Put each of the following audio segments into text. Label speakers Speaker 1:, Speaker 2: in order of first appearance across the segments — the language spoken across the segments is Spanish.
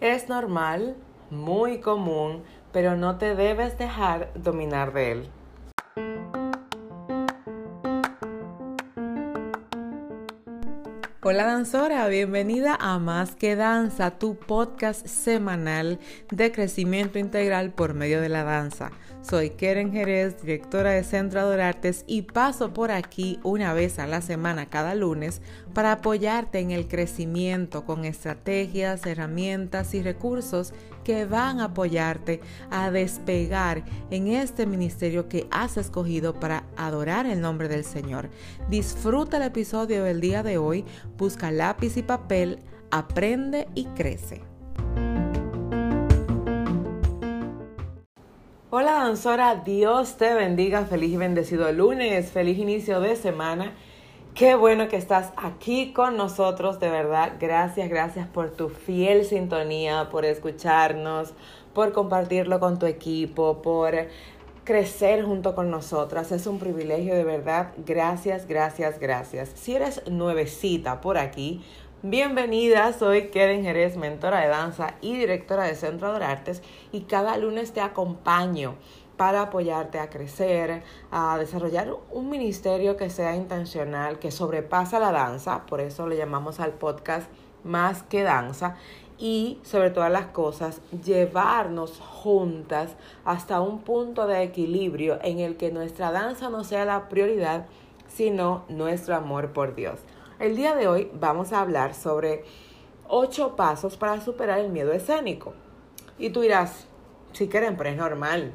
Speaker 1: Es normal, muy común, pero no te debes dejar dominar de él. Hola danzora, bienvenida a Más que Danza, tu podcast semanal de crecimiento integral por medio de la danza. Soy Keren Jerez, directora de Centro Adorartes y paso por aquí una vez a la semana cada lunes para apoyarte en el crecimiento con estrategias, herramientas y recursos que van a apoyarte a despegar en este ministerio que has escogido para adorar el nombre del Señor. Disfruta el episodio del día de hoy, busca lápiz y papel, aprende y crece. Hola danzora, Dios te bendiga, feliz y bendecido lunes, feliz inicio de semana. Qué bueno que estás aquí con nosotros, de verdad. Gracias, gracias por tu fiel sintonía, por escucharnos, por compartirlo con tu equipo, por crecer junto con nosotras. Es un privilegio de verdad. Gracias, gracias, gracias. Si eres nuevecita por aquí, bienvenida. Soy Keren Jerez, mentora de danza y directora de Centro de Artes y cada lunes te acompaño para apoyarte a crecer, a desarrollar un ministerio que sea intencional, que sobrepasa la danza, por eso le llamamos al podcast Más que Danza, y sobre todas las cosas, llevarnos juntas hasta un punto de equilibrio en el que nuestra danza no sea la prioridad, sino nuestro amor por Dios. El día de hoy vamos a hablar sobre ocho pasos para superar el miedo escénico. Y tú dirás, si quieren, pero es normal,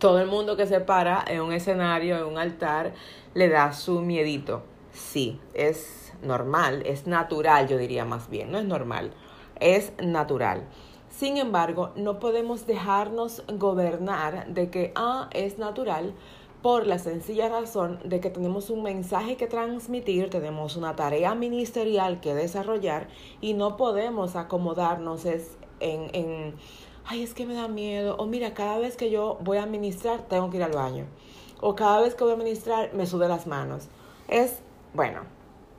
Speaker 1: todo el mundo que se para en un escenario, en un altar, le da su miedito. Sí, es normal, es natural, yo diría más bien, no es normal, es natural. Sin embargo, no podemos dejarnos gobernar de que, ah, es natural, por la sencilla razón de que tenemos un mensaje que transmitir, tenemos una tarea ministerial que desarrollar y no podemos acomodarnos en, en ay, es que me da miedo, o mira, cada vez que yo voy a administrar tengo que ir al baño, o cada vez que voy a administrar me sude las manos. Es, bueno,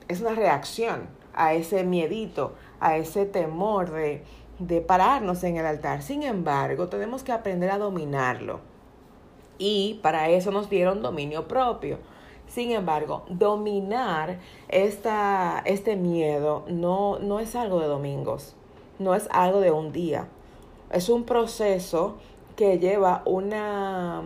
Speaker 1: es una reacción a ese miedito, a ese temor de, de pararnos en el altar. Sin embargo, tenemos que aprender a dominarlo. Y para eso nos dieron dominio propio. Sin embargo, dominar esta, este miedo no, no es algo de domingos, no es algo de un día. Es un proceso que lleva una,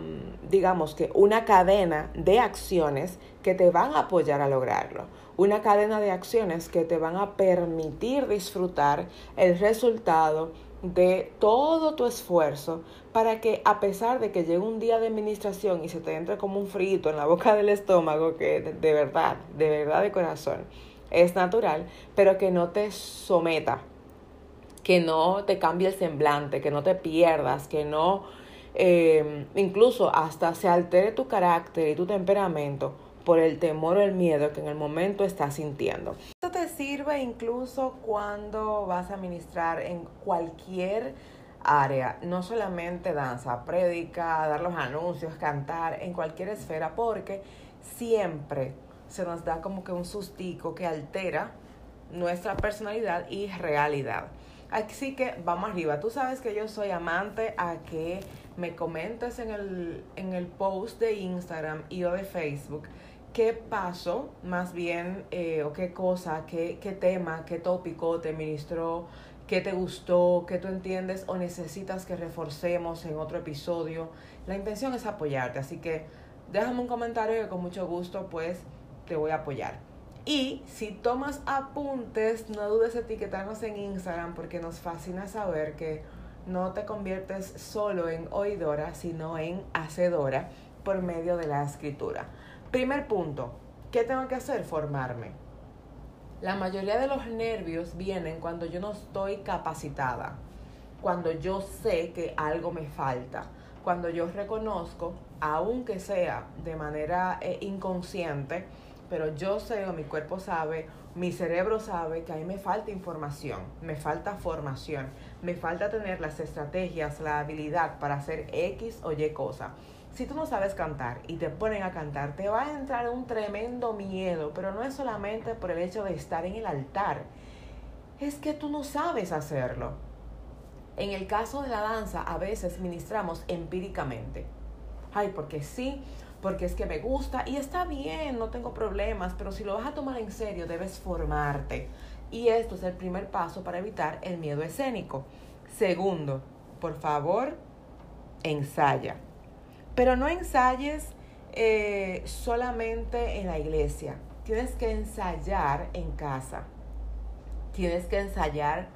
Speaker 1: digamos que una cadena de acciones que te van a apoyar a lograrlo. Una cadena de acciones que te van a permitir disfrutar el resultado de todo tu esfuerzo para que a pesar de que llegue un día de administración y se te entre como un frito en la boca del estómago, que de, verdad, de verdad de corazón, es natural, pero que no te someta que no te cambie el semblante, que no te pierdas, que no, eh, incluso hasta se altere tu carácter y tu temperamento por el temor o el miedo que en el momento estás sintiendo. Sirve incluso cuando vas a ministrar en cualquier área, no solamente danza, prédica, dar los anuncios, cantar, en cualquier esfera, porque siempre se nos da como que un sustico que altera nuestra personalidad y realidad. Así que vamos arriba. Tú sabes que yo soy amante a que me comentes en el, en el post de Instagram y o de Facebook qué paso, más bien, eh, o qué cosa, qué, qué tema, qué tópico te ministró, qué te gustó, qué tú entiendes o necesitas que reforcemos en otro episodio. La intención es apoyarte, así que déjame un comentario que con mucho gusto pues te voy a apoyar. Y si tomas apuntes, no dudes etiquetarnos en Instagram porque nos fascina saber que no te conviertes solo en oidora, sino en hacedora por medio de la escritura. Primer punto, ¿qué tengo que hacer? Formarme. La mayoría de los nervios vienen cuando yo no estoy capacitada, cuando yo sé que algo me falta, cuando yo reconozco, aunque sea de manera eh, inconsciente, pero yo sé o mi cuerpo sabe, mi cerebro sabe que a mí me falta información, me falta formación, me falta tener las estrategias, la habilidad para hacer X o Y cosa. Si tú no sabes cantar y te ponen a cantar, te va a entrar un tremendo miedo, pero no es solamente por el hecho de estar en el altar, es que tú no sabes hacerlo. En el caso de la danza, a veces ministramos empíricamente. Ay, porque sí, porque es que me gusta y está bien, no tengo problemas, pero si lo vas a tomar en serio, debes formarte. Y esto es el primer paso para evitar el miedo escénico. Segundo, por favor, ensaya. Pero no ensayes eh, solamente en la iglesia. Tienes que ensayar en casa. Tienes que ensayar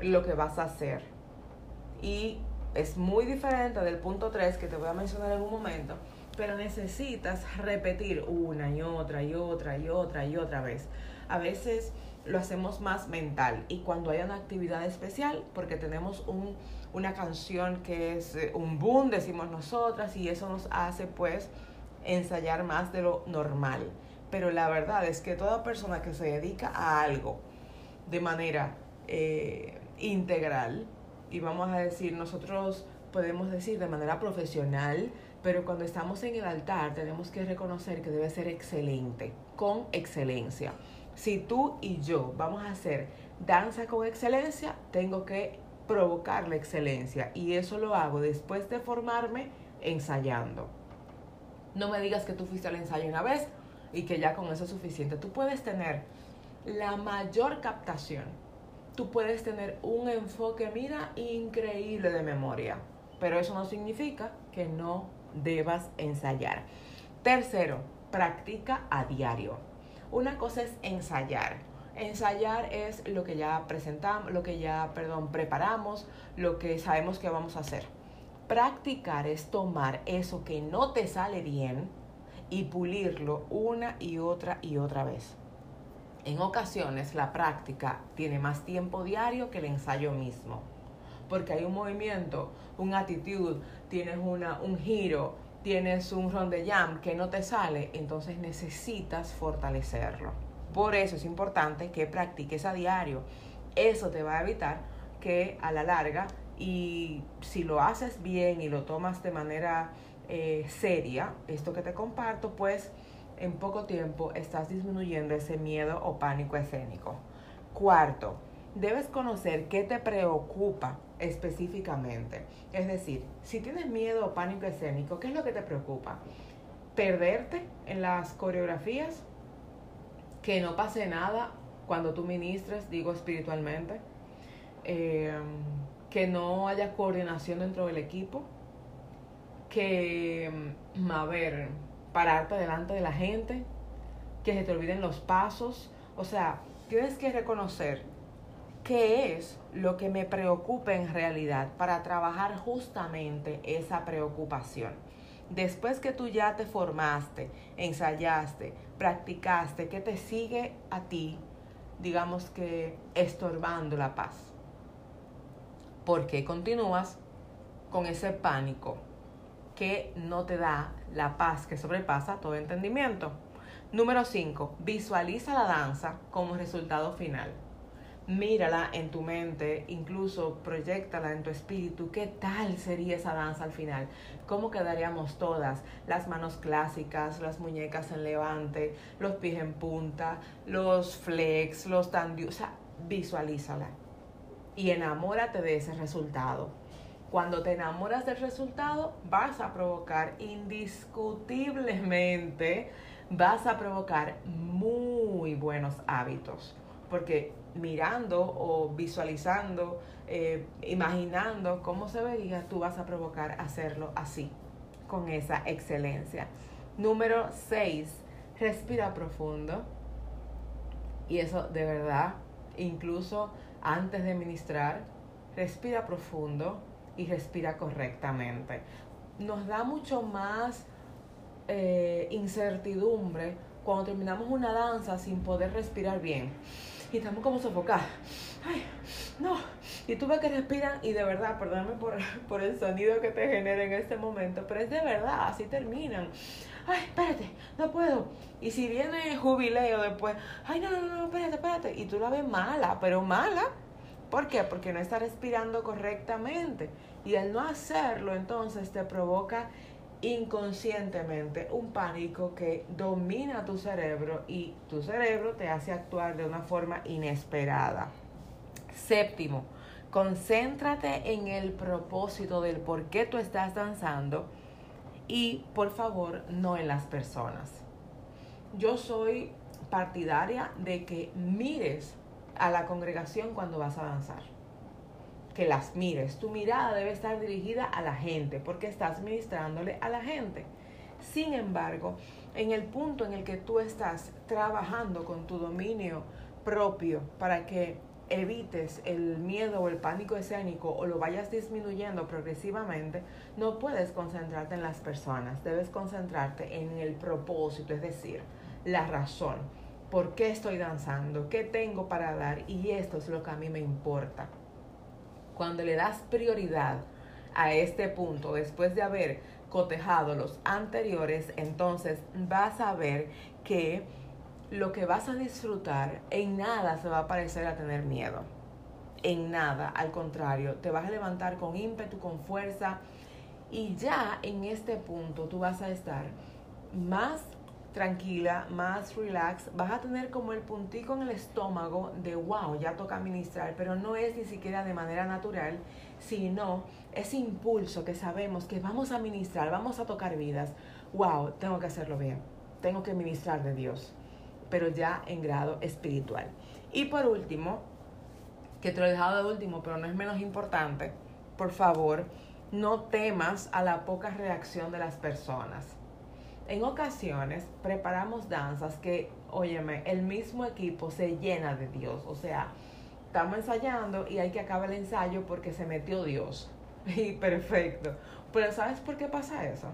Speaker 1: lo que vas a hacer. Y es muy diferente del punto 3 que te voy a mencionar en un momento, pero necesitas repetir una y otra y otra y otra y otra vez. A veces lo hacemos más mental y cuando hay una actividad especial, porque tenemos un, una canción que es eh, un boom, decimos nosotras, y eso nos hace pues ensayar más de lo normal. Pero la verdad es que toda persona que se dedica a algo de manera eh, integral, y vamos a decir, nosotros podemos decir de manera profesional, pero cuando estamos en el altar tenemos que reconocer que debe ser excelente, con excelencia. Si tú y yo vamos a hacer danza con excelencia, tengo que provocar la excelencia y eso lo hago después de formarme ensayando. No me digas que tú fuiste al ensayo una vez y que ya con eso es suficiente. Tú puedes tener la mayor captación tú puedes tener un enfoque, mira, increíble de memoria, pero eso no significa que no debas ensayar. Tercero, practica a diario. Una cosa es ensayar. Ensayar es lo que ya presentamos, lo que ya, perdón, preparamos, lo que sabemos que vamos a hacer. Practicar es tomar eso que no te sale bien y pulirlo una y otra y otra vez. En ocasiones la práctica tiene más tiempo diario que el ensayo mismo, porque hay un movimiento, un actitud, tienes una, un giro, tienes un ron de jam que no te sale, entonces necesitas fortalecerlo. Por eso es importante que practiques a diario. Eso te va a evitar que a la larga, y si lo haces bien y lo tomas de manera eh, seria, esto que te comparto, pues en poco tiempo estás disminuyendo ese miedo o pánico escénico. Cuarto, debes conocer qué te preocupa específicamente. Es decir, si tienes miedo o pánico escénico, ¿qué es lo que te preocupa? ¿Perderte en las coreografías? ¿Que no pase nada cuando tú ministres, digo espiritualmente? Em, ¿Que no haya coordinación dentro del equipo? Que, mm, a ver, pararte delante de la gente, que se te olviden los pasos. O sea, tienes que reconocer qué es lo que me preocupa en realidad para trabajar justamente esa preocupación. Después que tú ya te formaste, ensayaste, practicaste, ¿qué te sigue a ti, digamos que estorbando la paz? Porque continúas con ese pánico, que no te da la paz que sobrepasa todo entendimiento. Número 5. Visualiza la danza como resultado final. Mírala en tu mente, incluso proyectala en tu espíritu. ¿Qué tal sería esa danza al final? ¿Cómo quedaríamos todas? Las manos clásicas, las muñecas en levante, los pies en punta, los flex, los tandios. O sea, visualízala y enamórate de ese resultado. Cuando te enamoras del resultado, vas a provocar indiscutiblemente, vas a provocar muy buenos hábitos. Porque mirando o visualizando, eh, imaginando cómo se vería, tú vas a provocar hacerlo así, con esa excelencia. Número 6, respira profundo. Y eso de verdad, incluso antes de ministrar, respira profundo y respira correctamente. Nos da mucho más eh, incertidumbre cuando terminamos una danza sin poder respirar bien. Y estamos como sofocados. Ay, no. Y tú ves que respiran y de verdad, perdóname por, por el sonido que te genera en este momento, pero es de verdad, así terminan. Ay, espérate, no puedo. Y si viene jubileo después, ay, no, no, no, espérate, espérate. Y tú la ves mala, pero mala ¿Por qué? Porque no está respirando correctamente. Y al no hacerlo, entonces te provoca inconscientemente un pánico que domina tu cerebro y tu cerebro te hace actuar de una forma inesperada. Séptimo, Concéntrate en el propósito del por qué tú estás danzando y por favor no en las personas. Yo soy partidaria de que mires a la congregación cuando vas a danzar. Que las mires. Tu mirada debe estar dirigida a la gente porque estás ministrándole a la gente. Sin embargo, en el punto en el que tú estás trabajando con tu dominio propio para que evites el miedo o el pánico escénico o lo vayas disminuyendo progresivamente, no puedes concentrarte en las personas, debes concentrarte en el propósito, es decir, la razón, por qué estoy danzando, qué tengo para dar y esto es lo que a mí me importa. Cuando le das prioridad a este punto, después de haber cotejado los anteriores, entonces vas a ver que lo que vas a disfrutar en nada se va a parecer a tener miedo. En nada, al contrario, te vas a levantar con ímpetu, con fuerza y ya en este punto tú vas a estar más tranquila, más relax, vas a tener como el puntico en el estómago de wow, ya toca administrar, pero no es ni siquiera de manera natural, sino ese impulso que sabemos que vamos a ministrar, vamos a tocar vidas, wow, tengo que hacerlo bien, tengo que ministrar de Dios pero ya en grado espiritual. Y por último, que te lo he dejado de último, pero no es menos importante, por favor, no temas a la poca reacción de las personas. En ocasiones preparamos danzas que, óyeme, el mismo equipo se llena de Dios. O sea, estamos ensayando y hay que acabar el ensayo porque se metió Dios. Y perfecto. Pero ¿sabes por qué pasa eso?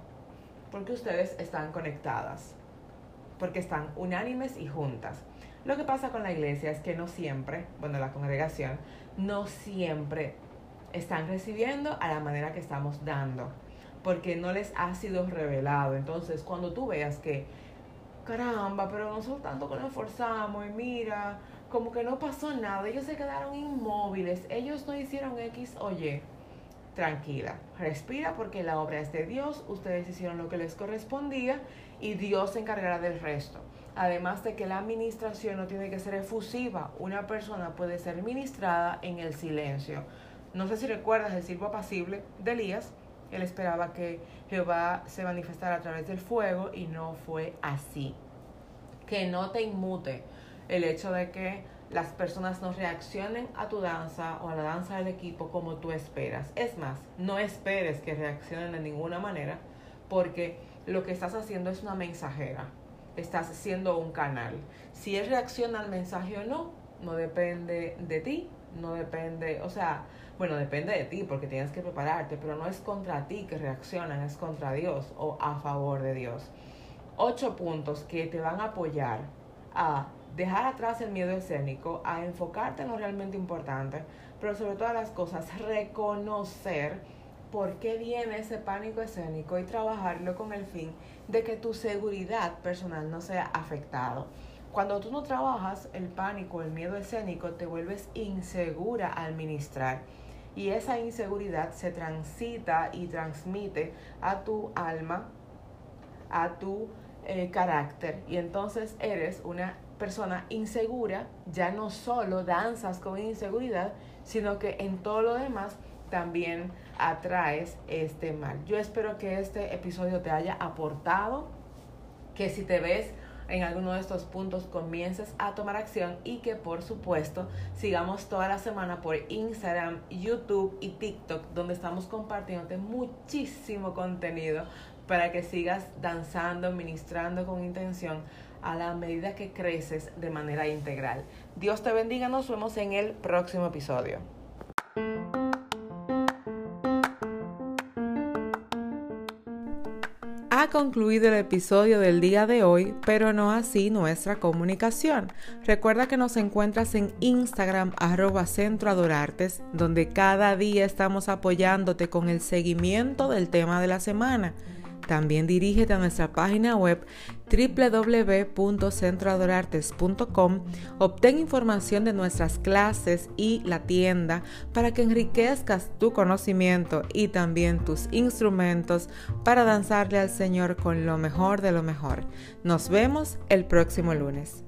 Speaker 1: Porque ustedes están conectadas porque están unánimes y juntas. Lo que pasa con la iglesia es que no siempre, bueno, la congregación, no siempre están recibiendo a la manera que estamos dando, porque no les ha sido revelado. Entonces, cuando tú veas que, caramba, pero nosotros tanto que nos esforzamos y mira, como que no pasó nada, ellos se quedaron inmóviles, ellos no hicieron X, oye, tranquila, respira porque la obra es de Dios, ustedes hicieron lo que les correspondía y Dios se encargará del resto. Además de que la administración no tiene que ser efusiva, una persona puede ser ministrada en el silencio. No sé si recuerdas el sirvo apacible de Elías, él esperaba que Jehová se manifestara a través del fuego y no fue así. Que no te inmute el hecho de que las personas no reaccionen a tu danza o a la danza del equipo como tú esperas. Es más, no esperes que reaccionen de ninguna manera porque lo que estás haciendo es una mensajera. Estás haciendo un canal. Si él reacciona al mensaje o no, no depende de ti, no depende, o sea, bueno, depende de ti porque tienes que prepararte, pero no es contra ti que reaccionan, es contra Dios o a favor de Dios. Ocho puntos que te van a apoyar a dejar atrás el miedo escénico, a enfocarte en lo realmente importante, pero sobre todas las cosas, reconocer por qué viene ese pánico escénico y trabajarlo con el fin de que tu seguridad personal no sea afectado. Cuando tú no trabajas el pánico, el miedo escénico, te vuelves insegura al ministrar. Y esa inseguridad se transita y transmite a tu alma, a tu eh, carácter. Y entonces eres una persona insegura, ya no solo danzas con inseguridad, sino que en todo lo demás también atraes este mal. Yo espero que este episodio te haya aportado, que si te ves en alguno de estos puntos comiences a tomar acción y que por supuesto sigamos toda la semana por Instagram, YouTube y TikTok donde estamos compartiéndote muchísimo contenido para que sigas danzando, ministrando con intención a la medida que creces de manera integral. Dios te bendiga, nos vemos en el próximo episodio. Concluido el episodio del día de hoy, pero no así nuestra comunicación. Recuerda que nos encuentras en Instagram arroba Centro Adorartes, donde cada día estamos apoyándote con el seguimiento del tema de la semana. También dirígete a nuestra página web www.centroadorartes.com. Obtén información de nuestras clases y la tienda para que enriquezcas tu conocimiento y también tus instrumentos para danzarle al Señor con lo mejor de lo mejor. Nos vemos el próximo lunes.